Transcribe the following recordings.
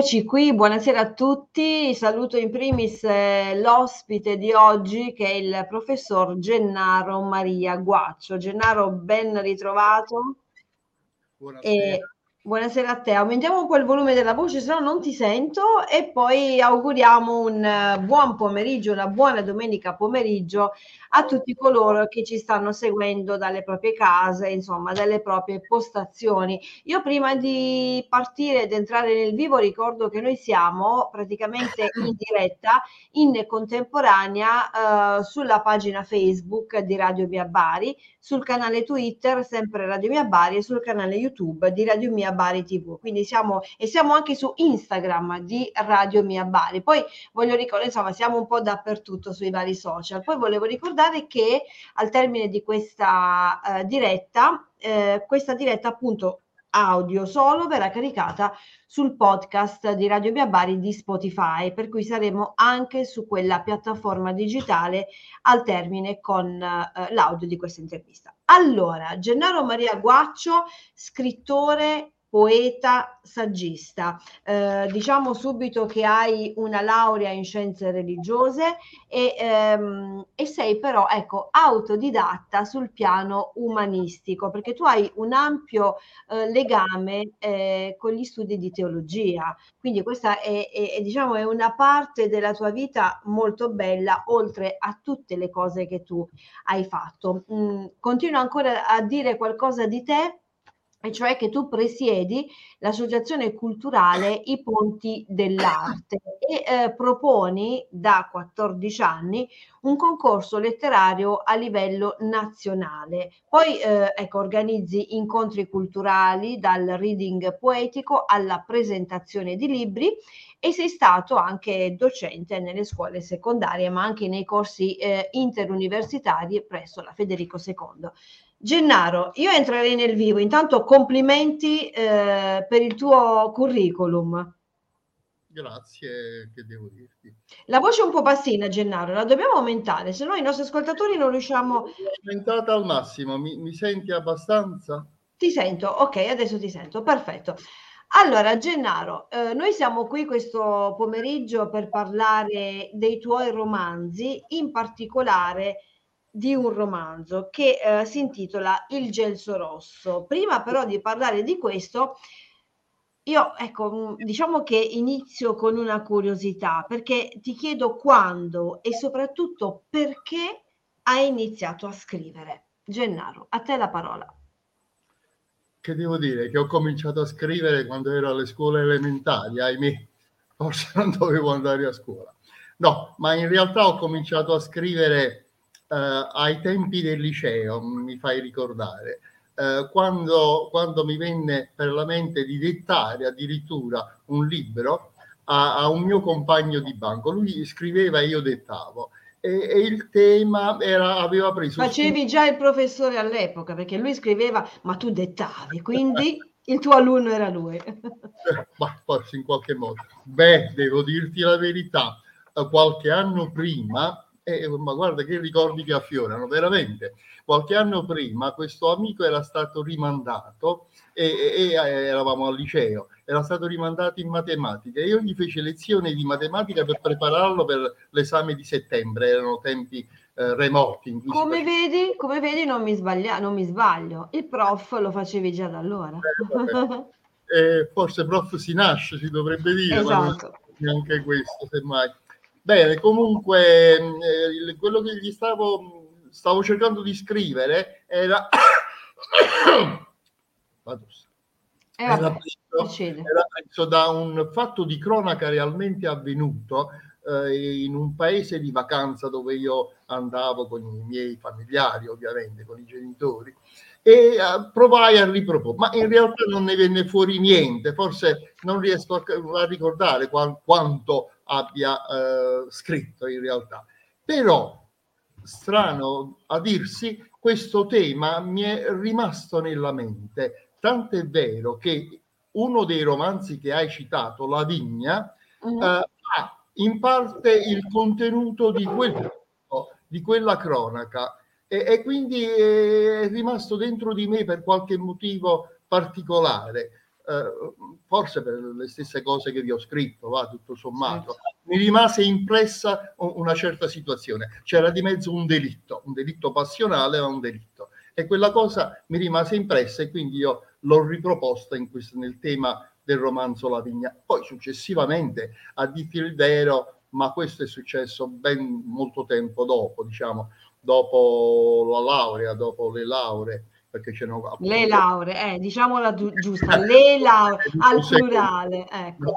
Eccoci qui, buonasera a tutti. Saluto in primis eh, l'ospite di oggi che è il professor Gennaro Maria Guaccio. Gennaro, ben ritrovato. Buonasera. E Buonasera a te, aumentiamo un po' il volume della voce, se no non ti sento e poi auguriamo un eh, buon pomeriggio, una buona domenica pomeriggio a tutti coloro che ci stanno seguendo dalle proprie case, insomma, dalle proprie postazioni. Io prima di partire ed entrare nel vivo ricordo che noi siamo praticamente in diretta in contemporanea eh, sulla pagina Facebook di Radio Mia Bari, sul canale Twitter sempre Radio Mia Bari e sul canale YouTube di Radio Mia Bari TV. Quindi siamo e siamo anche su Instagram di Radio Mia Bari. Poi voglio ricordare, insomma, siamo un po' dappertutto sui vari social. Poi volevo ricordare che al termine di questa eh, diretta, eh, questa diretta appunto audio solo verrà caricata sul podcast di Radio Mia Bari di Spotify, per cui saremo anche su quella piattaforma digitale al termine con eh, l'audio di questa intervista. Allora, Gennaro Maria Guaccio, scrittore poeta, saggista. Eh, diciamo subito che hai una laurea in scienze religiose e, ehm, e, sei però ecco, autodidatta sul piano umanistico, perché tu hai un ampio eh, legame eh, con gli studi di teologia. Quindi questa è, è, è, diciamo, è una parte della tua vita molto bella, oltre a tutte le cose che tu hai fatto. Mm, continuo ancora a dire qualcosa di te e cioè che tu presiedi l'associazione culturale I Ponti dell'Arte e eh, proponi da 14 anni un concorso letterario a livello nazionale. Poi eh, ecco, organizzi incontri culturali dal reading poetico alla presentazione di libri e sei stato anche docente nelle scuole secondarie, ma anche nei corsi eh, interuniversitari presso la Federico II. Gennaro, io entrerei nel vivo. Intanto complimenti eh, per il tuo curriculum. Grazie, che devo dirti. La voce è un po' bassina, Gennaro, la dobbiamo aumentare, se no i nostri ascoltatori non riusciamo... aumentata al massimo, mi, mi senti abbastanza? Ti sento, ok, adesso ti sento, perfetto. Allora, Gennaro, eh, noi siamo qui questo pomeriggio per parlare dei tuoi romanzi, in particolare di un romanzo che eh, si intitola Il gelso rosso. Prima però di parlare di questo, io ecco, mm, diciamo che inizio con una curiosità, perché ti chiedo quando e soprattutto perché hai iniziato a scrivere. Gennaro, a te la parola. Che devo dire? Che ho cominciato a scrivere quando ero alle scuole elementari, ahimè, forse non dovevo andare a scuola. No, ma in realtà ho cominciato a scrivere ai tempi del liceo, mi fai ricordare, eh, quando, quando, mi venne per la mente di dettare addirittura un libro a, a un mio compagno di banco. Lui scriveva e io dettavo. E, e, il tema era, aveva preso. Facevi già il professore all'epoca perché lui scriveva, ma tu dettavi, quindi il tuo alunno era lui. Eh, ma forse in qualche modo. Beh, devo dirti la verità, eh, qualche anno prima eh, ma guarda che ricordi che affiorano, veramente. Qualche anno prima questo amico era stato rimandato e, e, e eravamo al liceo, era stato rimandato in matematica e io gli feci lezione di matematica per prepararlo per l'esame di settembre, erano tempi eh, remoti. Come vedi, come vedi non, mi sbaglia, non mi sbaglio, il prof lo facevi già da allora. Eh, eh, forse prof si nasce, si dovrebbe dire, esatto. ma neanche questo, semmai. Bene, comunque eh, quello che gli stavo, stavo cercando di scrivere era... Eh, era, preso, era preso da un fatto di cronaca realmente avvenuto eh, in un paese di vacanza dove io andavo con i miei familiari, ovviamente, con i genitori, e uh, provai a riproporre, ma in realtà non ne venne fuori niente, forse non riesco a, a ricordare qual, quanto abbia eh, scritto in realtà. Però, strano a dirsi, questo tema mi è rimasto nella mente, tant'è vero che uno dei romanzi che hai citato, La Vigna, mm. ha in parte il contenuto di, quel, di quella cronaca e, e quindi è rimasto dentro di me per qualche motivo particolare. eh, forse per le stesse cose che vi ho scritto, va tutto sommato, mi rimase impressa una certa situazione. C'era di mezzo un delitto, un delitto passionale, ma un delitto. E quella cosa mi rimase impressa e quindi io l'ho riproposta questo, nel tema del romanzo La Vigna. Poi successivamente, a dirti il vero, ma questo è successo ben molto tempo dopo, diciamo, dopo la laurea, dopo le lauree, perché c'erano appunto, le lauree, eh, diciamola giusta, le lauree al plurale, ecco.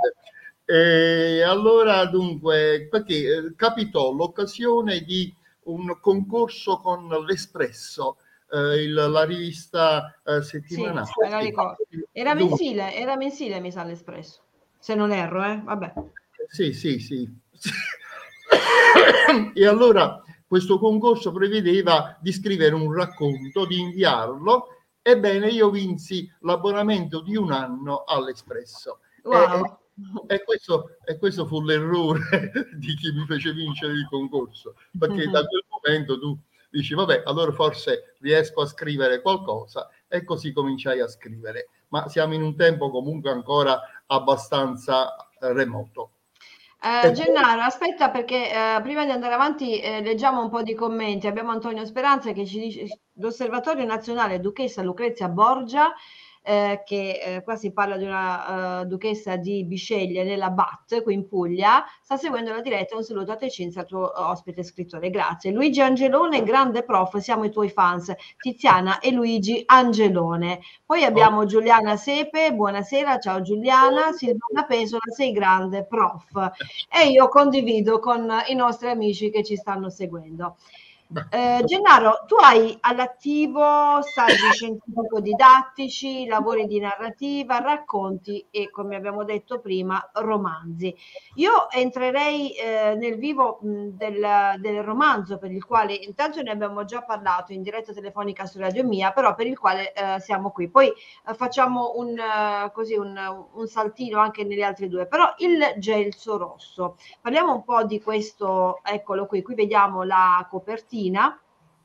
E allora dunque, perché eh, capitò l'occasione di un concorso con l'Espresso, eh, il, la rivista eh, settimanale. Sì, era mensile, era mensile, mi sa l'Espresso, se non erro, eh? Vabbè. Sì, sì, sì. e allora questo concorso prevedeva di scrivere un racconto, di inviarlo. Ebbene, io vinsi l'abbonamento di un anno all'Espresso. Wow. E, e, questo, e, questo, fu l'errore di chi mi fece vincere il concorso, perché da quel momento tu dici, vabbè, allora forse riesco a scrivere qualcosa e così cominciai a scrivere. Ma siamo in un tempo comunque ancora abbastanza remoto. Eh, Gennaro, aspetta perché eh, prima di andare avanti eh, leggiamo un po' di commenti. Abbiamo Antonio Speranza che ci dice l'Osservatorio Nazionale Duchessa Lucrezia Borgia eh, che eh, qua si parla di una uh, duchessa di Bisceglie nella BAT qui in Puglia, sta seguendo la diretta. Un saluto a te Cinzia, tuo ospite scrittore. Grazie. Luigi Angelone, grande prof, siamo i tuoi fans. Tiziana e Luigi Angelone. Poi abbiamo oh. Giuliana Sepe, buonasera, ciao Giuliana. Silvana Pesola, sei grande prof. E io condivido con i nostri amici che ci stanno seguendo. Eh, Gennaro, tu hai all'attivo saggi scientifico-didattici, lavori di narrativa, racconti e, come abbiamo detto prima, romanzi. Io entrerei eh, nel vivo mh, del, del, romanzo per il quale intanto ne abbiamo già parlato in diretta telefonica su Radio Mia, però per il quale eh, siamo qui. Poi eh, facciamo un, uh, così un, un, saltino anche nelle altre due. Però il gelso rosso, parliamo un po' di questo, eccolo qui, qui vediamo la copertina Martina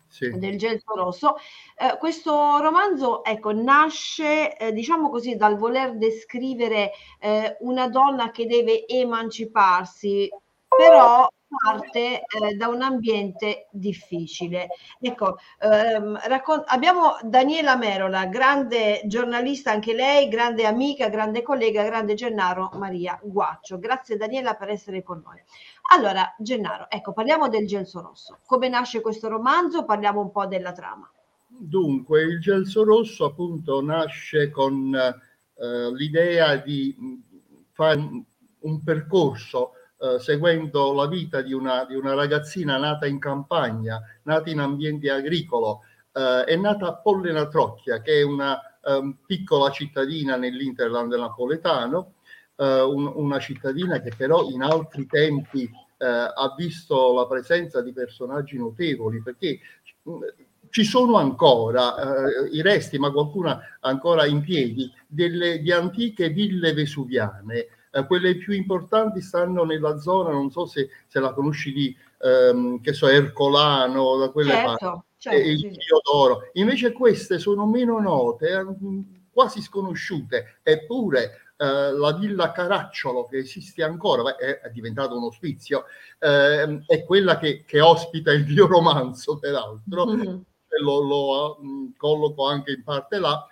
sì. del Gelso Rosso. Eh, questo romanzo ecco, nasce, eh, diciamo così, dal voler descrivere eh, una donna che deve emanciparsi, però parte eh, da un ambiente difficile. Ecco, ehm, raccon- abbiamo Daniela Merola, grande giornalista anche lei, grande amica, grande collega, grande Gennaro Maria Guaccio. Grazie Daniela per essere con noi. Allora, Gennaro, ecco, parliamo del Gelso Rosso. Come nasce questo romanzo? Parliamo un po' della trama. Dunque, il Gelso Rosso appunto nasce con eh, l'idea di fare un percorso eh, seguendo la vita di una, di una, ragazzina nata in campagna, nata in ambiente agricolo, eh, è nata a Pollena Trocchia, che è una um, piccola cittadina nell'Interland napoletano, eh, un, una cittadina che però in altri tempi eh, ha visto la presenza di personaggi notevoli, perché mm, ci sono ancora eh, i resti, ma qualcuna ancora in piedi, delle, di antiche ville vesuviane. Eh, quelle più importanti stanno nella zona, non so se, se la conosci di, ehm, che so, Ercolano, da quelle certo, parti, certo, il sì. Invece queste sono meno note, eh, quasi sconosciute, eppure eh, la villa Caracciolo che esiste ancora, è, è diventato un ospizio, eh, è quella che, che, ospita il mio romanzo, peraltro, mm-hmm. lo, lo mh, colloco anche in parte là,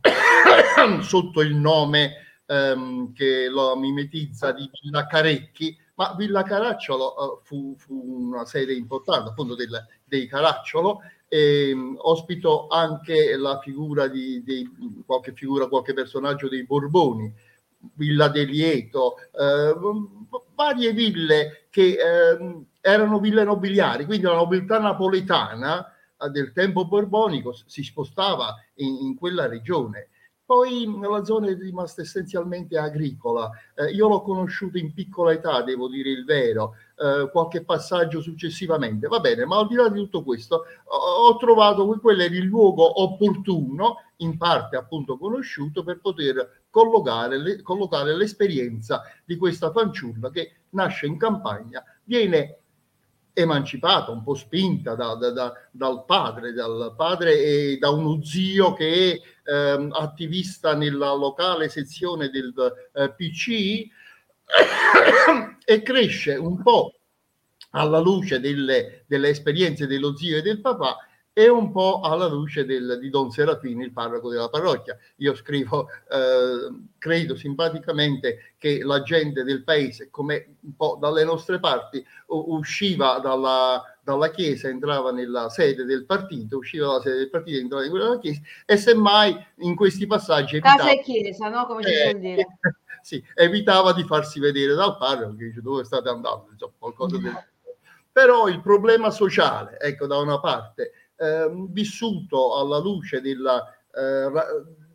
sotto il nome ehm, che lo mimetizza di Villa Carecchi, ma Villa Caracciolo uh, fu, fu, una serie importante appunto del, dei Caracciolo e ehm, ospito anche la figura di, di, qualche figura, qualche personaggio dei Borboni, Villa De Lieto, eh, varie ville che eh, erano ville nobiliari, quindi la nobiltà napoletana eh, del tempo borbonico si spostava in, in quella regione poi la zona è rimasta essenzialmente agricola. Eh, io l'ho conosciuto in piccola età, devo dire il vero, eh, qualche passaggio successivamente. Va bene, ma al di là di tutto questo, ho, ho trovato che quello era il luogo opportuno, in parte appunto conosciuto, per poter collocare, le, collocare l'esperienza di questa fanciulla che nasce in campagna, viene emancipata, un po' spinta da, da, da, dal padre, dal padre e da uno zio che è ehm, attivista nella locale sezione del eh, PC e cresce un po' alla luce delle, delle esperienze dello zio e del papà e un po' alla luce del, di Don Serafini, il parroco della parrocchia. Io scrivo, eh, credo simpaticamente che la gente del paese, come un po' dalle nostre parti, usciva dalla, dalla chiesa, entrava nella sede del partito, usciva dalla sede del partito, entrava in quella della chiesa e semmai in questi passaggi evitava, casa e chiesa, no? Come si eh, dire. sì, evitava di farsi vedere dal parroco che dice dove state andando, insomma, qualcosa del però il problema sociale, ecco, da una parte, vissuto alla luce della, eh,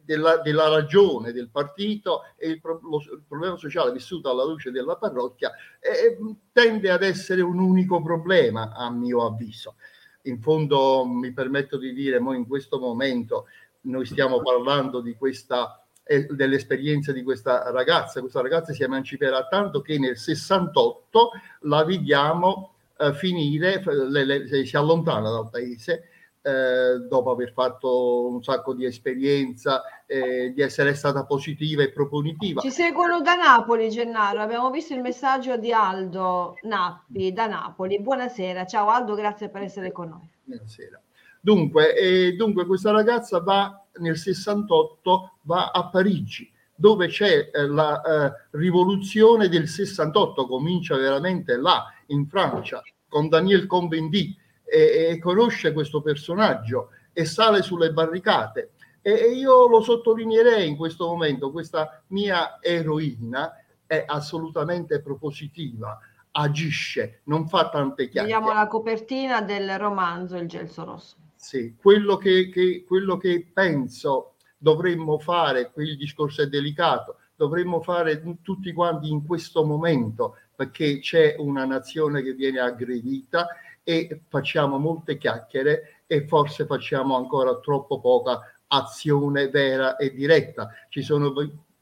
della, della, ragione del partito e il, pro, lo, il, problema sociale vissuto alla luce della parrocchia eh, tende ad essere un unico problema, a mio avviso. In fondo, mi permetto di dire, in questo momento noi stiamo parlando di questa dell'esperienza di questa ragazza. Questa ragazza si emanciperà tanto che nel 68 la vediamo eh, finire, le, le, si allontana dal paese eh, dopo aver fatto un sacco di esperienza, eh, di essere stata positiva e proponitiva. Ci seguono da Napoli, Gennaro. Abbiamo visto il messaggio di Aldo Nappi da Napoli. Buonasera, ciao Aldo, grazie per essere con noi. Buonasera. Dunque, eh, dunque questa ragazza va nel 68, va a Parigi dove c'è eh, la eh, rivoluzione del 68, comincia veramente là, in Francia, con Daniel Convendi, e, e conosce questo personaggio e sale sulle barricate. E, e io lo sottolineerei in questo momento, questa mia eroina è assolutamente propositiva, agisce, non fa tante chiacchiere. Vediamo la copertina del romanzo Il gelso rosso. Sì, quello che, che, quello che penso dovremmo fare, qui il discorso è delicato, dovremmo fare tutti quanti in questo momento perché c'è una nazione che viene aggredita e facciamo molte chiacchiere e forse facciamo ancora troppo poca azione vera e diretta. Ci sono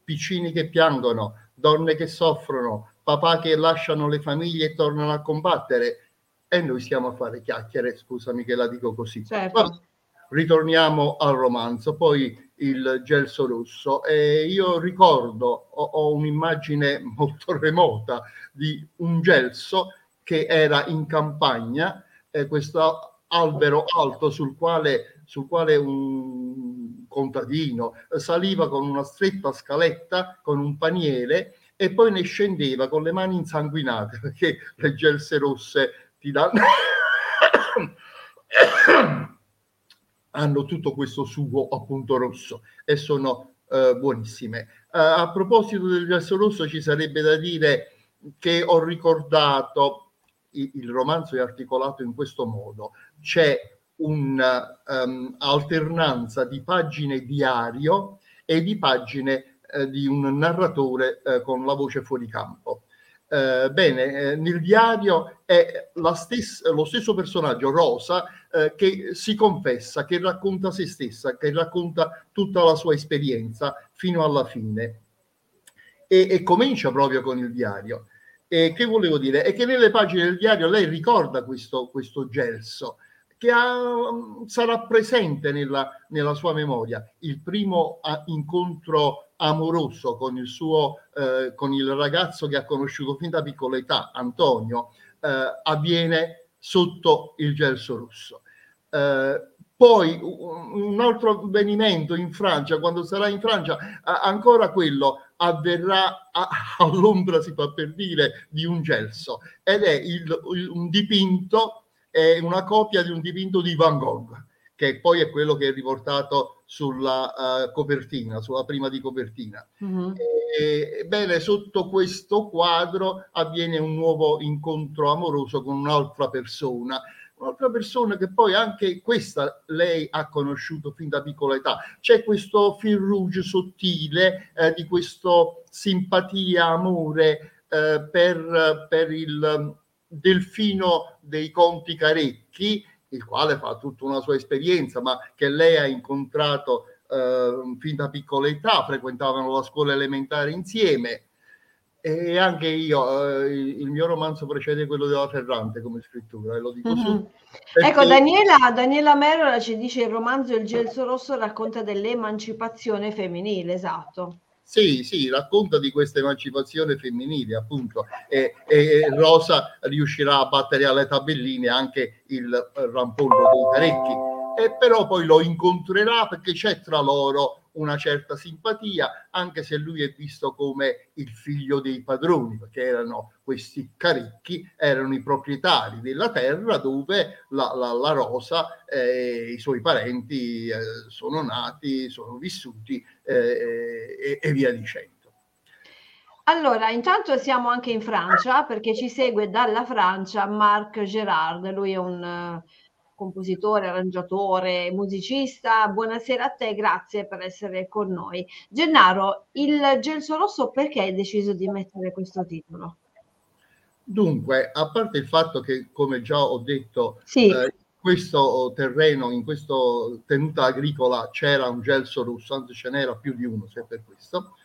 piccini che piangono, donne che soffrono, papà che lasciano le famiglie e tornano a combattere e noi stiamo a fare chiacchiere, scusami che la dico così. Certo. ritorniamo al romanzo. Poi il gelso rosso e io ricordo, ho, ho un'immagine molto remota di un gelso che era in campagna, eh, questo albero alto sul quale, sul quale un contadino saliva con una stretta scaletta, con un paniere e poi ne scendeva con le mani insanguinate perché le gelse rosse ti danno hanno tutto questo sugo appunto rosso e sono eh, buonissime. Uh, a proposito del gesso rosso ci sarebbe da dire che ho ricordato, il, il romanzo è articolato in questo modo, c'è un'alternanza um, di pagine diario e di pagine eh, di un narratore eh, con la voce fuori campo. Eh, bene, eh, nel diario è stessa, lo stesso personaggio, Rosa, eh, che si confessa, che racconta se stessa, che racconta tutta la sua esperienza fino alla fine. E, e comincia proprio con il diario. E che volevo dire? È che nelle pagine del diario lei ricorda questo, questo gelso che ha, sarà presente nella, nella, sua memoria. Il primo incontro amoroso con il suo eh, con il ragazzo che ha conosciuto fin da piccola età, Antonio, eh, avviene sotto il gelso rosso. Eh, poi un altro avvenimento in Francia, quando sarà in Francia, ancora quello avverrà a, all'ombra, si fa per dire, di un gelso ed è il, il, un dipinto, è una copia di un dipinto di Van Gogh che poi è quello che è riportato sulla uh, copertina, sulla prima di copertina. Mm-hmm. Ebbene, sotto questo quadro avviene un nuovo incontro amoroso con un'altra persona, un'altra persona che poi anche questa lei ha conosciuto fin da piccola età. C'è questo fil rouge sottile eh, di questo simpatia, amore eh, per, per il delfino dei conti carecchi il quale fa tutta una sua esperienza, ma che lei ha incontrato eh, fin da piccola età, frequentavano la scuola elementare insieme. e anche io, eh, il mio romanzo precede quello della Ferrante come scrittura, e lo dico mm-hmm. su. Perché... Ecco, Daniela, Daniela Merola ci dice il romanzo Il gelso rosso racconta dell'emancipazione femminile, esatto. Sì, sì, racconta di questa emancipazione femminile, appunto, e, e Rosa riuscirà a battere alle tabelline anche il rampollo dei parecchi, e però poi lo incontrerà perché c'è tra loro una certa simpatia, anche se lui è visto come il figlio dei padroni, perché erano questi caricchi, erano i proprietari della terra dove la, la, la Rosa e i suoi parenti eh, sono nati, sono vissuti eh, e, e via dicendo. Allora, intanto siamo anche in Francia perché ci segue dalla Francia Marc Gerard, lui è un compositore, arrangiatore, musicista. Buonasera a te, grazie per essere con noi. Gennaro, il Gelso Rosso perché hai deciso di mettere questo titolo? Dunque, a parte il fatto che, come già ho detto, sì. eh, questo terreno, in questa tenuta agricola c'era un gelso rosso, anzi ce n'era più di uno, se per questo.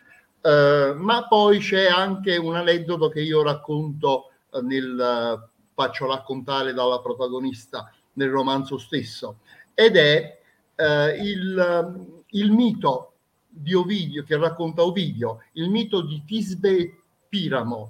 Eh, ma poi c'è anche un aneddoto che io racconto eh, nel faccio raccontare dalla protagonista nel romanzo stesso, ed è eh, il, il, mito di Ovidio, che racconta Ovidio, il mito di Tisbe e Piramo.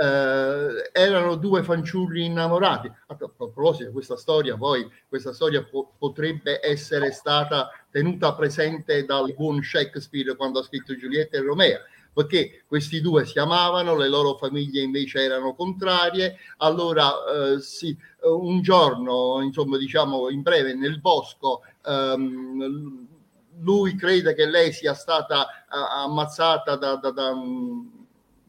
Eh, erano due fanciulli innamorati. A proposito, questa storia poi, questa storia po- potrebbe essere stata tenuta presente dal buon Shakespeare quando ha scritto Giulietta e Romea perché questi due si amavano, le loro famiglie invece erano contrarie, allora eh, sì, un giorno, insomma diciamo in breve, nel bosco, ehm, lui crede che lei sia stata uh, ammazzata da, da, da,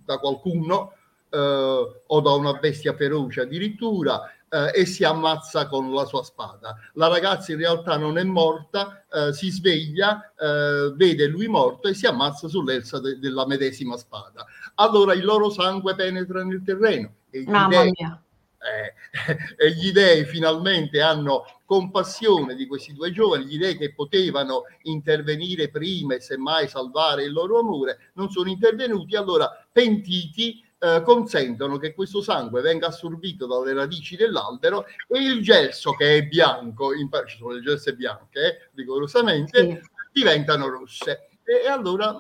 da qualcuno o da una bestia feroce addirittura eh, e si ammazza con la sua spada. La ragazza in realtà non è morta, eh, si sveglia, eh, vede lui morto e si ammazza sull'elsa de- della medesima spada. Allora il loro sangue penetra nel terreno e gli, dei, eh, e gli dei finalmente hanno compassione di questi due giovani, gli dei che potevano intervenire prima e semmai salvare il loro amore, non sono intervenuti, allora pentiti eh, consentono che questo sangue venga assorbito dalle radici dell'albero e il gelso che è bianco, in, ci sono le gelse bianche, eh, rigorosamente, sì. diventano rosse. E, e, allora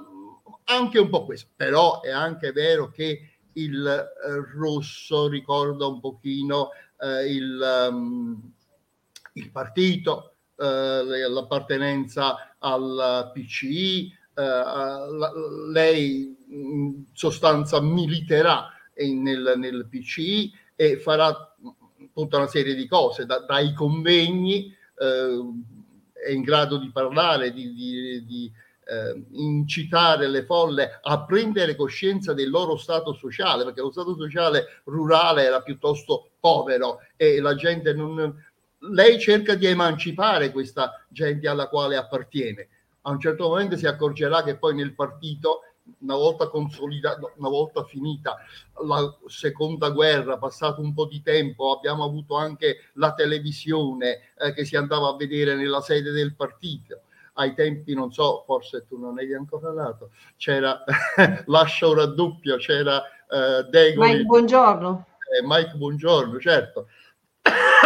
anche un po' questo, però è anche vero che il eh, rosso ricorda un pochino eh, il, um, il, partito, eh, l'appartenenza al PCI, lei in sostanza militerà nel, nel PCI e farà tutta una serie di cose, da, dai convegni, eh, è in grado di parlare, di, di, di eh, incitare le folle a prendere coscienza del loro stato sociale, perché lo stato sociale rurale era piuttosto povero e la gente non... Lei cerca di emancipare questa gente alla quale appartiene. A un certo momento si accorgerà che poi nel partito una volta consolidata, una volta finita la seconda guerra, passato un po' di tempo, abbiamo avuto anche la televisione eh, che si andava a vedere nella sede del partito. Ai tempi, non so, forse tu non eri ancora nato, c'era Lascia ora doppia, c'era eh, Degoli. Mike Buongiorno. Eh, Mike Buongiorno, certo.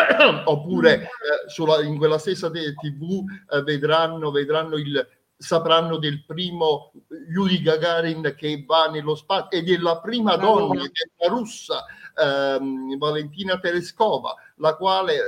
Oppure eh, sulla, in quella stessa TV eh, vedranno, vedranno il sapranno del primo Yuri Gagarin che va nello spazio e della prima donna che è russa ehm, Valentina Tereskova la quale eh,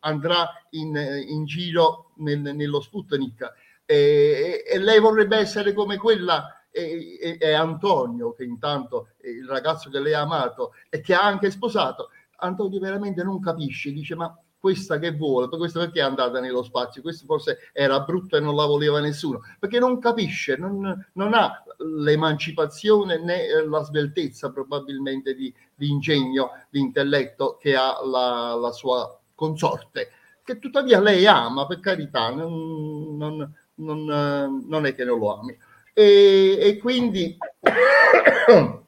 andrà in, in giro nel, nello Sputnik. E, e, lei vorrebbe essere come quella e, e, e, Antonio che intanto è il ragazzo che lei ha amato e che ha anche sposato Antonio veramente non capisce dice ma questa che vuole, per questo perché è andata nello spazio, questo forse era brutto e non la voleva nessuno, perché non capisce, non, non ha l'emancipazione né eh, la sveltezza probabilmente di, di ingegno, di intelletto che ha la, la, sua consorte, che tuttavia lei ama, per carità, non, non, non, non è che non lo ami. E, e quindi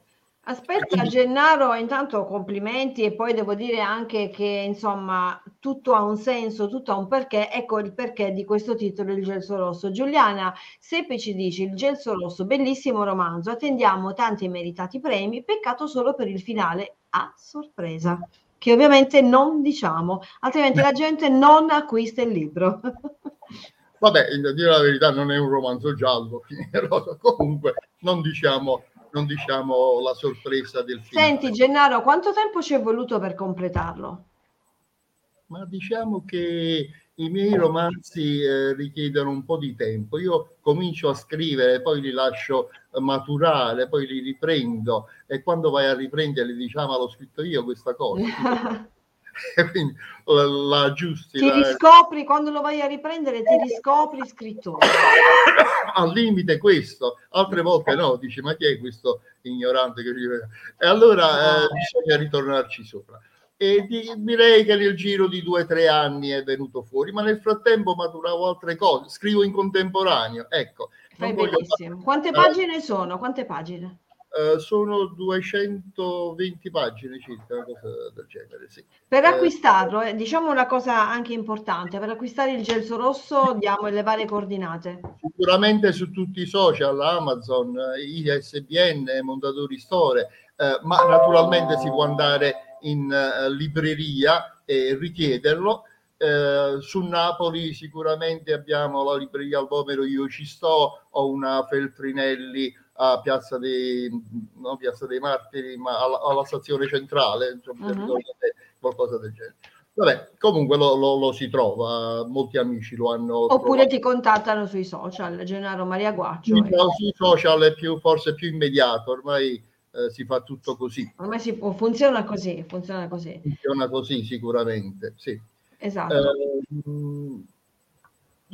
Aspetta Gennaro, intanto complimenti e poi devo dire anche che insomma tutto ha un senso, tutto ha un perché, ecco il perché di questo titolo Il Gelso Rosso. Giuliana Seppe ci dice Il Gelso Rosso, bellissimo romanzo, attendiamo tanti meritati premi, peccato solo per il finale a sorpresa, che ovviamente non diciamo, altrimenti la gente non acquista il libro. Vabbè, a dire la verità non è un romanzo giallo, comunque non diciamo non diciamo la sorpresa del film. Senti Gennaro, quanto tempo ci è voluto per completarlo? Ma diciamo che i miei romanzi eh, richiedono un po' di tempo. Io comincio a scrivere, poi li lascio maturare, poi li riprendo e quando vai a riprendere diciamo l'ho scritto io questa cosa. quindi la, la aggiusti. Ti la... riscopri quando lo vai a riprendere, ti riscopri scrittore. Al limite questo, altre volte no, dici ma chi è questo ignorante che vive? E allora eh, ah. bisogna ritornarci sopra. E di, direi che nel giro di due o tre anni è venuto fuori, ma nel frattempo maturavo altre cose, scrivo in contemporaneo. Ecco. Fai benissimo. Quante pagine sono? Quante pagine? Uh, sono 220 pagine circa, una cosa del genere. Sì. Per eh, acquistarlo, eh, diciamo una cosa anche importante, per acquistare il gelso rosso diamo le varie coordinate. Sicuramente su tutti i social, Amazon, ISBN, Mondadori Store, eh, ma naturalmente si può andare in uh, libreria e richiederlo. Eh, su Napoli sicuramente abbiamo la libreria Albomero Io Ci Sto, o una Feltrinelli a Piazza dei, no, Piazza dei Martiri, ma alla, alla stazione centrale, insomma, uh-huh. qualcosa del genere. Vabbè, comunque lo, lo, lo, si trova, molti amici lo hanno. Oppure trovato. ti contattano sui social, Gennaro Maria Guaccio. Sì, no, sui social è più, forse più immediato, ormai eh, si fa tutto così. Ormai si può, funziona così, funziona così. Funziona così sicuramente, sì. Esatto. Eh,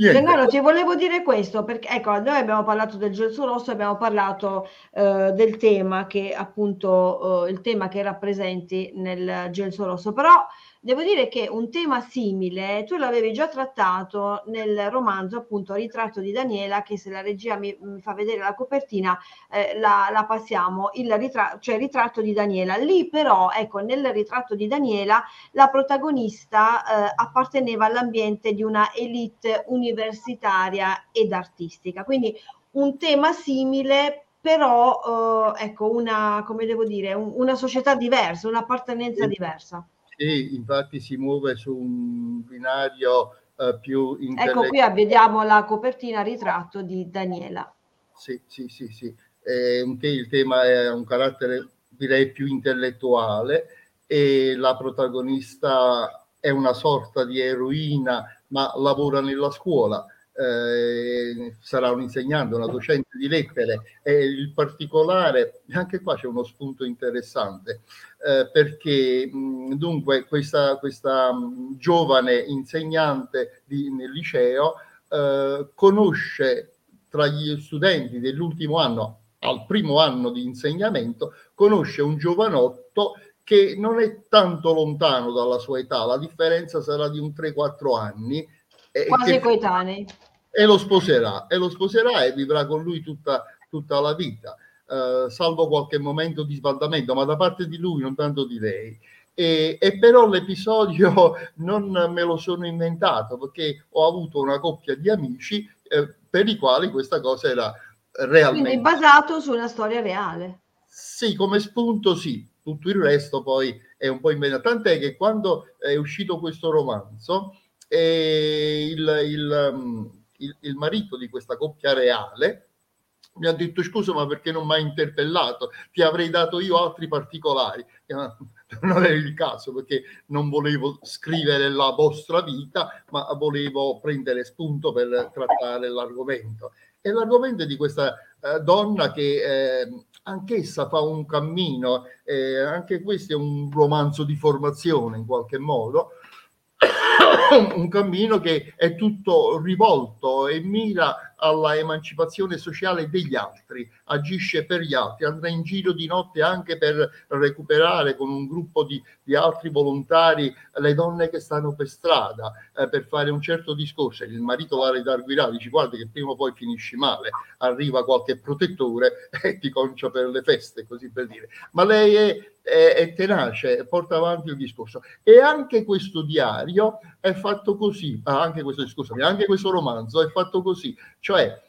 Gennaro, ti volevo dire questo perché ecco, noi abbiamo parlato del gelso rosso, abbiamo parlato eh, del tema che appunto eh, il tema che rappresenti nel gelso rosso, però Devo dire che un tema simile tu l'avevi già trattato nel romanzo appunto Ritratto di Daniela, che se la regia mi, mi fa vedere la copertina eh, la, la, passiamo, il ritratto, cioè Ritratto di Daniela. Lì però, ecco, nel Ritratto di Daniela la protagonista eh, apparteneva all'ambiente di una elite universitaria ed artistica, quindi un tema simile però eh, ecco una come devo dire un, una società diversa un'appartenenza diversa sì, infatti si muove su un binario eh, più Ecco qui vediamo la copertina ritratto di Daniela. Sì, sì, sì, sì. Eh, il tema è un carattere direi più intellettuale e la protagonista è una sorta di eroina ma lavora nella scuola eh, sarà un insegnante, una docente di lettere. E il particolare, anche qua c'è uno spunto interessante, eh, perché mh, dunque questa, questa mh, giovane insegnante di, nel liceo eh, conosce tra gli studenti dell'ultimo anno al primo anno di insegnamento, conosce un giovanotto che non è tanto lontano dalla sua età, la differenza sarà di un 3-4 anni, quasi coetanei. E lo sposerà, e lo sposerà e vivrà con lui tutta, tutta la vita, eh, salvo qualche momento di sbaldamento, ma da parte di lui, non tanto di lei. E, e, però l'episodio non me lo sono inventato perché ho avuto una coppia di amici eh, per i quali questa cosa era realmente quindi basato su una storia reale sì come spunto sì tutto il resto poi è un po' inventato tant'è che quando è uscito questo romanzo e il, il, mm, il, il marito di questa coppia reale mi ha detto scusa ma perché non mi hai interpellato? Ti avrei dato io altri particolari. Non è il caso perché non volevo scrivere la vostra vita ma volevo prendere spunto per trattare l'argomento. E l'argomento è di questa eh, donna che eh, anch'essa fa un cammino eh, anche questo è un romanzo di formazione in qualche modo un cammino che è tutto rivolto e mira alla emancipazione sociale degli altri, agisce per gli altri, andrà in giro di notte anche per recuperare con un gruppo di, di altri volontari le donne che stanno per strada, eh, per fare un certo discorso. Il marito va a redarguirare, dice guarda che prima o poi finisci male, arriva qualche protettore e ti concia per le feste, così per dire. Ma lei è, è, è tenace, porta avanti il discorso. E anche questo diario è fatto così, ah, anche questo, scusami, anche questo romanzo è fatto così, cioè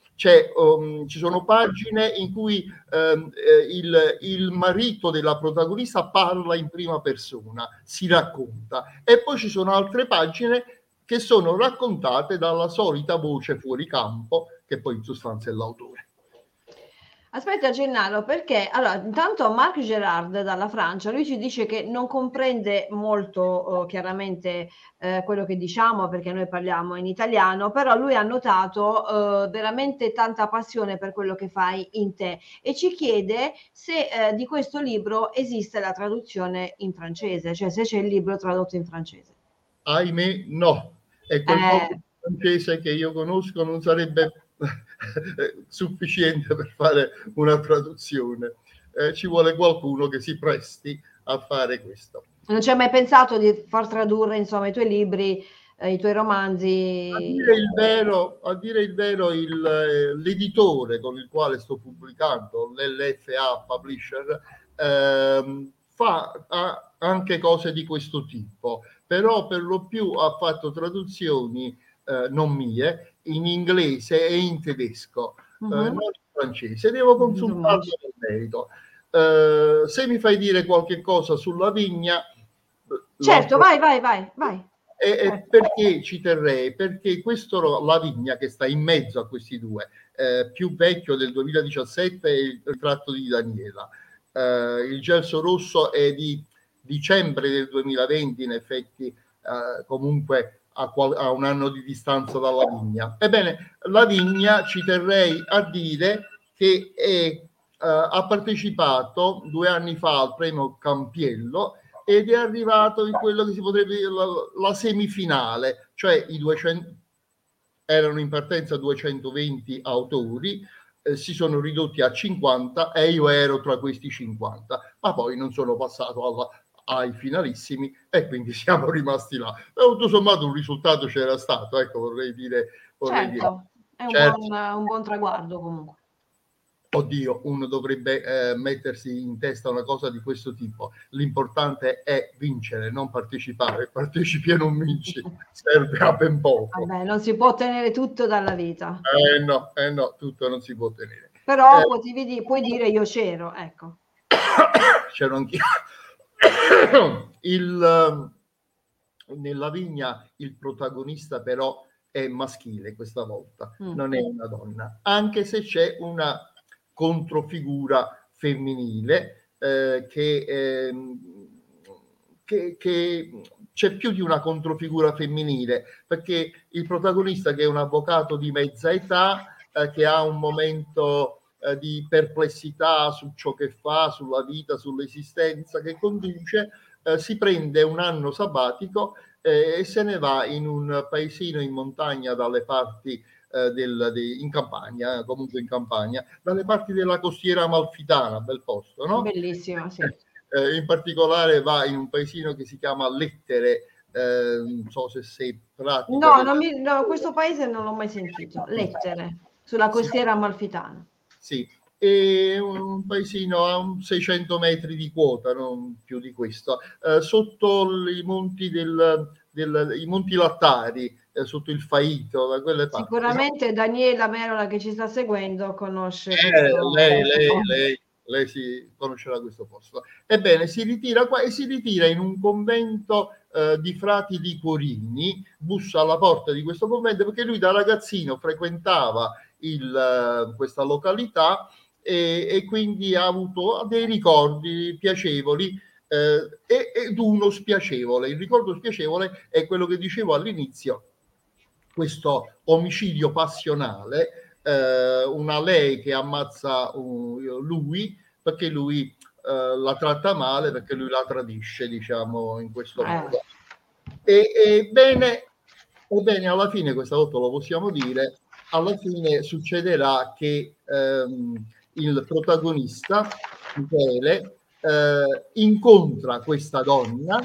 um, ci sono pagine in cui um, eh, il, il, marito della protagonista parla in prima persona, si racconta, e poi ci sono altre pagine che sono raccontate dalla solita voce fuori campo, che poi in sostanza è l'autore. Aspetta Gennaro, perché allora, intanto Marc Gerard dalla Francia, lui ci dice che non comprende molto oh, chiaramente eh, quello che diciamo perché noi parliamo in italiano, però lui ha notato eh, veramente tanta passione per quello che fai in te e ci chiede se eh, di questo libro esiste la traduzione in francese, cioè se c'è il libro tradotto in francese. Ahimè no, e quel eh. francese che io conosco non sarebbe sufficiente per fare una traduzione. Eh, ci vuole qualcuno che si presti a fare questo. Non ci hai mai pensato di far tradurre insomma i tuoi libri, eh, i tuoi romanzi? A dire il vero, a dire il vero il, eh, l'editore con il quale sto pubblicando, l'LFA Publisher, ehm, fa anche cose di questo tipo, però per lo più ha fatto traduzioni eh, non mie in inglese e in tedesco, uh-huh. eh, mhm. non in francese. Devo consultarlo nel merito. Eh, se mi fai dire qualche cosa sulla vigna... Certo, vai, vai, vai, vai. E, e perché ci terrei? Perché questo, la vigna che sta in mezzo a questi due, eh, più vecchio del 2017 è il ritratto di Daniela. Eh, il gelso rosso è di dicembre del 2020, in effetti eh, comunque a, qual- a, un anno di distanza dalla vigna. Ebbene, la vigna ci terrei a dire che è, uh, ha partecipato due anni fa al premio Campiello ed è arrivato in quello che si potrebbe dire la, la semifinale, cioè i 200 erano in partenza 220 autori, eh, si sono ridotti a 50 e io ero tra questi 50, ma poi non sono passato alla ai finalissimi e quindi siamo rimasti là. E tutto sommato un risultato c'era stato, ecco, vorrei dire. Vorrei certo, dire. è un, certo. Buon, un buon traguardo comunque. Oddio, uno dovrebbe eh, mettersi in testa una cosa di questo tipo. L'importante è vincere, non partecipare. Partecipi e non vinci, serve a ben poco. Vabbè, non si può ottenere tutto dalla vita. Eh no, eh no, tutto non si può ottenere. Però eh, puoi, puoi dire io c'ero, ecco. c'ero anch'io. il, ehm, nella vigna il protagonista però è maschile questa volta, mm. non è una donna, anche se c'è una controfigura femminile eh, che, eh, che, che c'è più di una controfigura femminile, perché il protagonista che è un avvocato di mezza età, eh, che ha un momento eh, di perplessità su ciò che fa, sulla vita, sull'esistenza che conduce, eh, si prende un anno sabbatico eh, e se ne va in un paesino in montagna dalle parti eh, del, de, in campagna, comunque in campagna, dalle parti della costiera amalfitana, bel posto, no? Bellissimo, sì. Eh, in particolare va in un paesino che si chiama Lettere, eh, non so se sei pratico. No, mi, no, questo paese non l'ho mai sentito. Lettere, sulla costiera amalfitana. Sì, è un paesino a 600 metri di quota, non più di questo, eh, sotto i monti, del, del, i monti lattari, eh, sotto il Faito, da quelle parti. Sicuramente Daniela Merola che ci sta seguendo conosce. Eh, lei, lei, lei, lei, si conosce da questo posto. Ebbene, si ritira qua e si ritira in un convento eh, di frati di Corini, bussa alla porta di questo convento perché lui da ragazzino frequentava il, eh, questa località e, e, quindi ha avuto dei ricordi piacevoli eh, ed uno spiacevole. Il ricordo spiacevole è quello che dicevo all'inizio, questo omicidio passionale, eh, una lei che ammazza uh, lui perché lui uh, la tratta male, perché lui la tradisce, diciamo, in questo eh. modo. E, e bene, ebbene, alla fine, questa volta lo possiamo dire, alla fine succederà che ehm, il protagonista, Michele, eh, incontra questa donna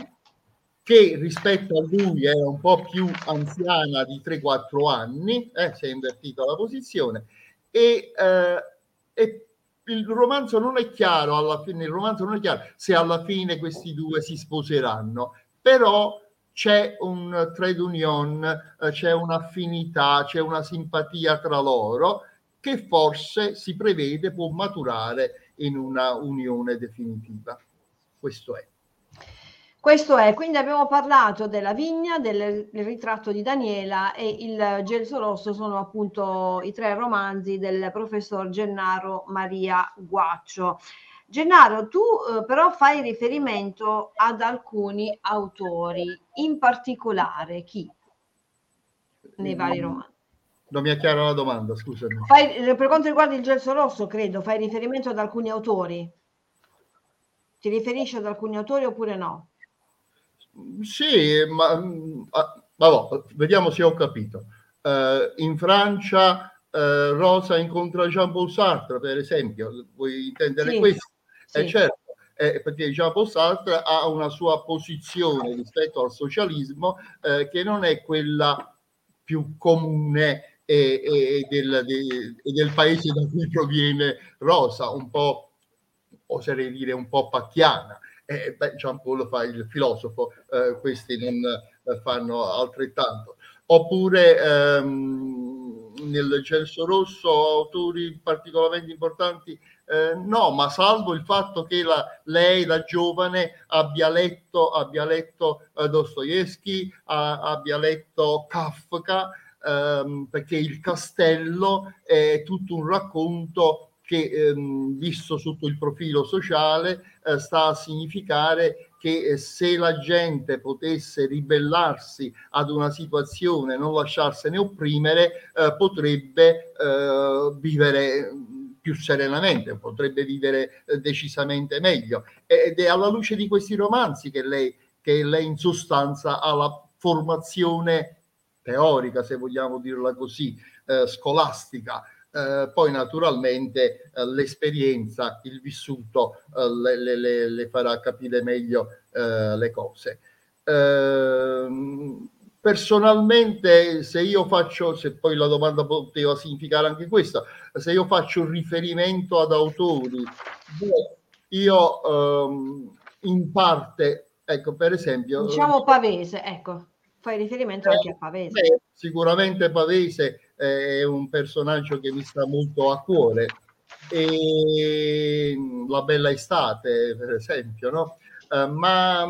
che rispetto a lui è un po' più anziana di 3-4 anni, eh, si è invertita la posizione, e, eh, e, il romanzo non è chiaro alla fine, il romanzo non è chiaro se alla fine questi due si sposeranno, però c'è un trade union, eh, c'è un'affinità, c'è una simpatia tra loro che forse si prevede può maturare in una unione definitiva. Questo è. Questo è, quindi abbiamo parlato della vigna, del, ritratto di Daniela e il Gelso Rosso sono appunto i tre romanzi del professor Gennaro Maria Guaccio. Gennaro, tu eh, però fai riferimento ad alcuni autori, in particolare chi nei vari romanzi? Non mi è chiara la domanda, scusami. Fai, per quanto riguarda il Gelso Rosso, credo, fai riferimento ad alcuni autori? Ti riferisci ad alcuni autori oppure no? Sì, ma ah, vabbè, vediamo se ho capito. Uh, in Francia uh, Rosa incontra Jean-Paul Sartre, per esempio, vuoi intendere sì, questo? Sì. Eh, certo, eh, perché Jean-Paul Sartre ha una sua posizione rispetto al socialismo eh, che non è quella più comune e, e, del, de, del, paese da cui proviene Rosa, un po', oserei dire, un po' pacchiana eh, beh, Jean Paul fa il filosofo, eh, questi non eh, fanno altrettanto. Oppure ehm, nel Celso Rosso autori particolarmente importanti eh, no, ma salvo il fatto che la, lei da giovane abbia letto, abbia letto uh, Dostoevsky, abbia letto Kafka, ehm, perché il castello è tutto un racconto che ehm, visto sotto il profilo sociale eh, sta a significare che eh, se la gente potesse ribellarsi ad una situazione, non lasciarsene opprimere, eh, potrebbe eh, vivere più serenamente, potrebbe vivere eh, decisamente meglio. Ed è alla luce di questi romanzi che lei, che lei in sostanza ha la formazione teorica, se vogliamo dirla così, eh, scolastica, eh, poi naturalmente eh, l'esperienza, il vissuto eh, le, le, le, farà capire meglio eh, le cose. Ehm, personalmente, se io faccio, se poi la domanda poteva significare anche questa, se io faccio un riferimento ad autori, io ehm, in parte, ecco, per esempio... Diciamo Pavese, ecco, fai riferimento anche a Pavese. Beh, sicuramente Pavese è un personaggio che mi sta molto a cuore. E la bella estate, per esempio, no? Uh, ma,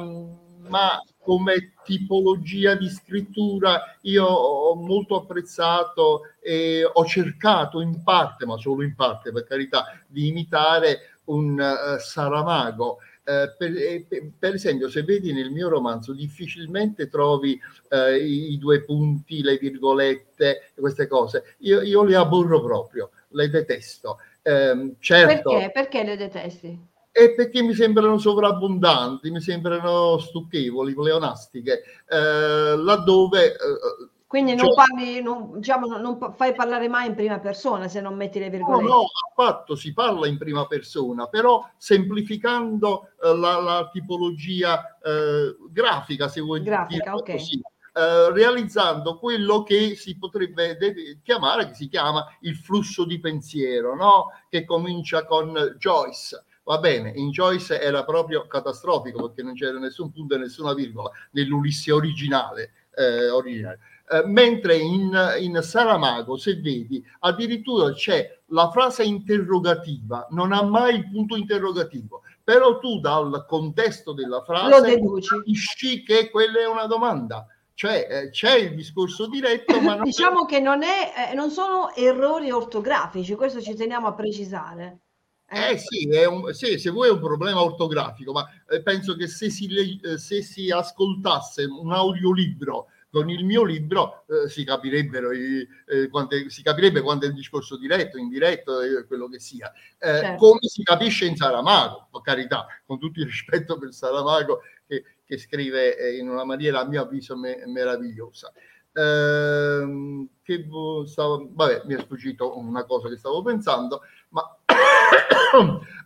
ma come tipologia di scrittura io ho molto apprezzato e ho cercato in parte, ma solo in parte per carità, di imitare un uh, Saramago eh, per, eh, per, esempio, se vedi nel mio romanzo, difficilmente trovi eh, i, i, due punti, le virgolette, queste cose. Io, io le aborro proprio, le detesto. Eh, certo, perché? Perché le detesti? È perché mi sembrano sovrabbondanti, mi sembrano stucchevoli, pleonastiche, eh, laddove eh, quindi non, cioè, parli, non, diciamo, non fai parlare mai in prima persona se non metti le virgolette. No, no, affatto si parla in prima persona, però semplificando eh, la, la, tipologia eh, grafica, se vuoi grafica, dire okay. così. Eh, realizzando quello che si potrebbe chiamare, che si chiama il flusso di pensiero, no? che comincia con Joyce. Va bene, in Joyce era proprio catastrofico perché non c'era nessun punto e nessuna virgola nell'Ulisse originale. Eh, originale eh, mentre in, in Saramago, se vedi, addirittura c'è la frase interrogativa, non ha mai il punto interrogativo, però tu dal contesto della frase capisci che quella è una domanda. Cioè eh, c'è il discorso diretto, ma non diciamo è... che non, è, eh, non sono errori ortografici, questo ci teniamo a precisare. Eh, eh sì, un, sì, se vuoi è un problema ortografico, ma eh, penso che se si, eh, se si ascoltasse un audiolibro con il mio libro eh, si, capirebbero i, eh, quante, si capirebbe quanto è il discorso diretto, indiretto, eh, quello che sia. Eh, certo. Come si capisce in Saramago, per carità, con tutto il rispetto per Saramago che, che scrive in una maniera a mio avviso me, meravigliosa. Ehm, che stavo, vabbè, mi è sfuggito una cosa che stavo pensando, ma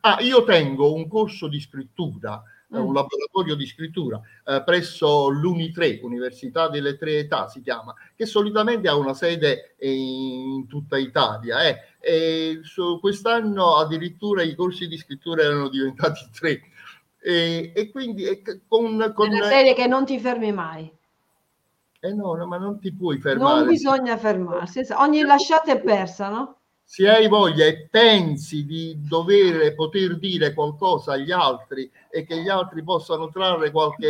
ah, io tengo un corso di scrittura mm. un laboratorio di scrittura eh, presso l'Uni3, Università delle Tre Età si chiama, che solitamente ha una sede in tutta Italia. Eh. E su, quest'anno addirittura i corsi di scrittura erano diventati tre. E, e quindi e con, con... È una serie che non ti fermi mai. Eh no, no, ma non ti puoi fermare. Non bisogna fermarsi, ogni lasciata è persa, no? Se hai voglia e pensi di dover poter dire qualcosa agli altri e che gli altri possano trarre qualche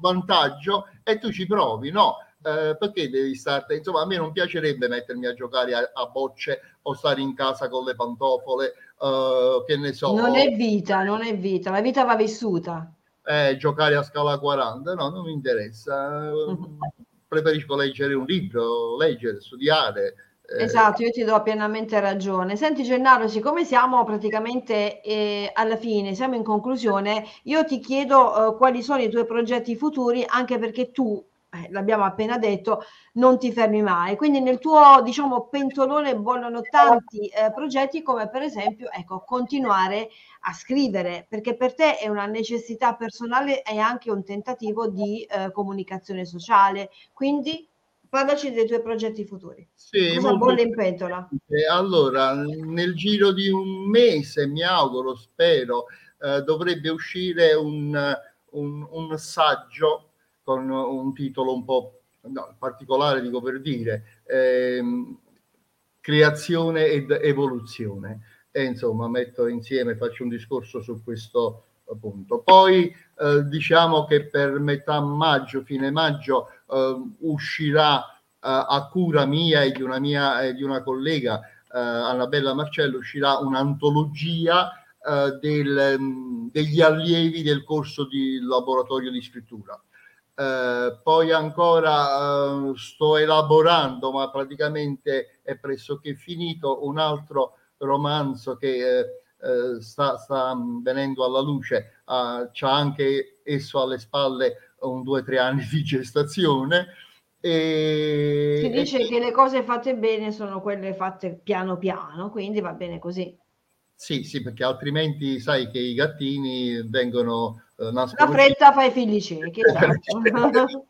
vantaggio, e tu ci provi, no? Eh, perché devi stare? Insomma, a me non piacerebbe mettermi a giocare a, a bocce o stare in casa con le pantofole, eh, che ne so. Non è vita, non è vita, la vita va vissuta. Eh, giocare a scala 40, no, non mi interessa. Preferisco leggere un libro, leggere, studiare. Eh. Esatto, io ti do pienamente ragione. Senti Gennaro, siccome siamo praticamente eh, alla fine, siamo in conclusione, io ti chiedo eh, quali sono i tuoi progetti futuri, anche perché tu eh, l'abbiamo appena detto, non ti fermi mai. Quindi nel tuo, diciamo, pentolone bollono tanti eh, progetti come per esempio, ecco, continuare a scrivere, perché per te è una necessità personale e anche un tentativo di eh, comunicazione sociale. Quindi parlaci dei tuoi progetti futuri. Sì, Cosa bolle in pentola? Allora, nel giro di un mese, mi auguro, spero, eh, dovrebbe uscire un, un, un saggio con un titolo un po' no, particolare, dico per dire, ehm, creazione ed evoluzione. E insomma, metto insieme, faccio un discorso su questo punto. Poi eh, diciamo che per metà maggio, fine maggio, eh, uscirà eh, a cura mia e di una mia e di una collega, eh, Annabella Marcello, uscirà un'antologia eh, del, degli allievi del corso di laboratorio di scrittura eh, poi ancora eh, sto elaborando, ma praticamente è pressoché finito, un altro romanzo che eh, eh sta, sta, venendo alla luce, c'ha anche esso alle spalle un due o tre anni di gestazione. E, si dice e, che le cose fatte bene sono quelle fatte piano piano, quindi va bene così. Sì, sì, perché altrimenti sai che i gattini vengono eh, La fretta fa i figli ciechi.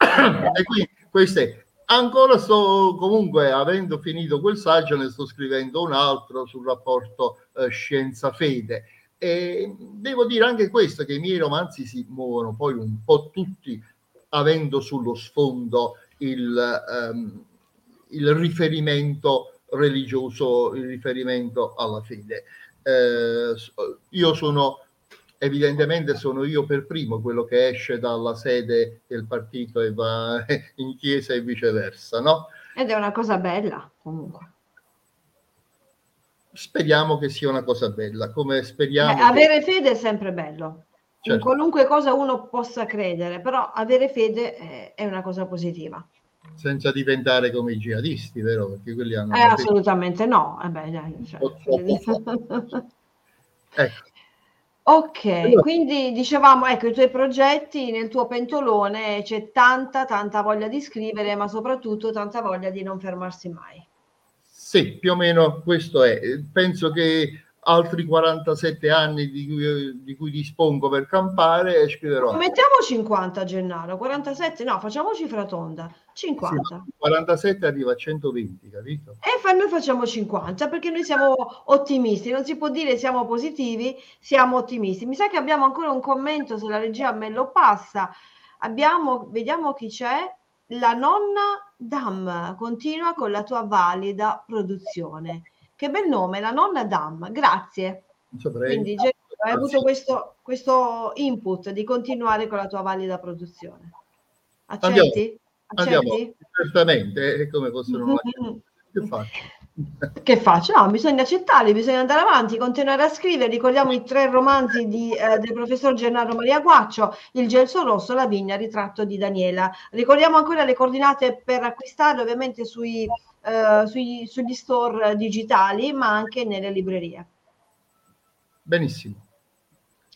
Esatto. e quindi queste ancora sto comunque avendo finito quel saggio ne sto scrivendo un altro sul rapporto eh, scienza fede e devo dire anche questo che i miei romanzi si muovono poi un po' tutti avendo sullo sfondo il, um, il riferimento religioso il riferimento alla fede. Eh, io sono evidentemente sono io per primo quello che esce dalla sede del partito e va in chiesa e viceversa, no? Ed è una cosa bella comunque. Speriamo che sia una cosa bella, come speriamo. Beh, avere fede è sempre bello. Certo. In qualunque cosa uno possa credere, però avere fede è, è una cosa positiva. Senza diventare come i jihadisti, vero? Perché quelli hanno. Eh, assolutamente no. Eh beh, dai, cioè. ecco. Ok, allora. quindi dicevamo, ecco, i tuoi progetti nel tuo pentolone c'è tanta, tanta voglia di scrivere, ma soprattutto tanta voglia di non fermarsi mai. Sì, più o meno questo è. Penso che altri 47 anni di cui, di cui dispongo per campare e scriverò. Mettiamo 50 Gennaro, 47 no, facciamo cifra tonda, 50. Sì, 47 arriva a 120, capito? E fa, noi facciamo 50 perché noi siamo ottimisti, non si può dire siamo positivi, siamo ottimisti. Mi sa che abbiamo ancora un commento, se la regia me lo passa. Abbiamo, vediamo chi c'è, la nonna Dam, continua con la tua valida produzione. Che bel nome, la nonna Dam, grazie. Quindi hai avuto questo, questo, input di continuare con la tua valida produzione. Accetti? Andiamo, Accetti? certamente, e come possono che faccio? che faccio? No, bisogna accettarli, bisogna andare avanti, continuare a scrivere. Ricordiamo i tre romanzi di, eh, del professor Gennaro Maria Guaccio, Il gelso rosso, La vigna, ritratto di Daniela. Ricordiamo ancora le coordinate per acquistarli ovviamente sui eh, sui, sugli store digitali, ma anche nelle librerie. Benissimo.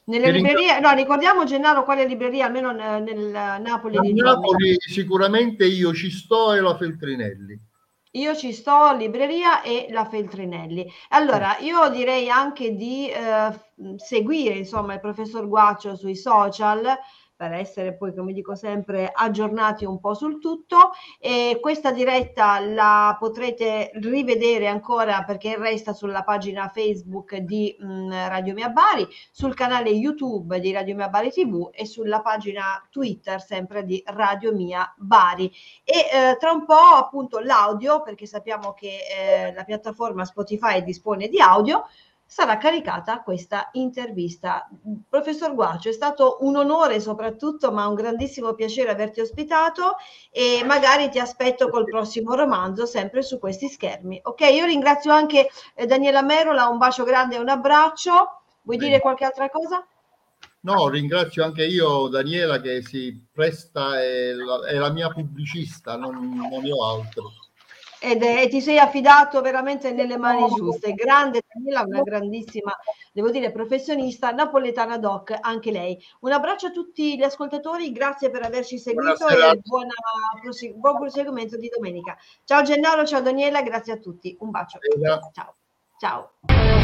Nelle Ti librerie, no, ricordiamo Gennaro quale libreria, almeno nel, nel Napoli. A Napoli sicuramente io ci sto e la Feltrinelli. Io ci sto, libreria e la Feltrinelli. Allora, io direi anche di eh, seguire insomma il professor Guaccio sui social per essere poi, come dico sempre, aggiornati un po' sul tutto. E questa diretta la potrete rivedere ancora perché resta sulla pagina Facebook di mh, mm, Radio Mia Bari, sul canale YouTube di Radio Mia Bari TV e sulla pagina Twitter sempre di Radio Mia Bari. E eh, tra un po' appunto l'audio, perché sappiamo che eh, la piattaforma Spotify dispone di audio, sarà caricata questa intervista. Professor Guaccio, è stato un onore soprattutto, ma un grandissimo piacere averti ospitato e magari ti aspetto col prossimo romanzo sempre su questi schermi. Ok, io ringrazio anche eh, Daniela Merola, un bacio grande e un abbraccio. Vuoi Bene. dire qualche altra cosa? No, ringrazio anche io Daniela che si presta, è la, è la mia pubblicista, non, non ho altro ed è, e ti sei affidato veramente nelle mani giuste. Grande Daniela, una grandissima, devo dire, professionista, napoletana doc, anche lei. Un abbraccio a tutti gli ascoltatori, grazie per averci seguito Buonasera. e buona, buon proseguimento di domenica. Ciao Gennaro, ciao Daniela, grazie a tutti. Un bacio. Ciao. Ciao.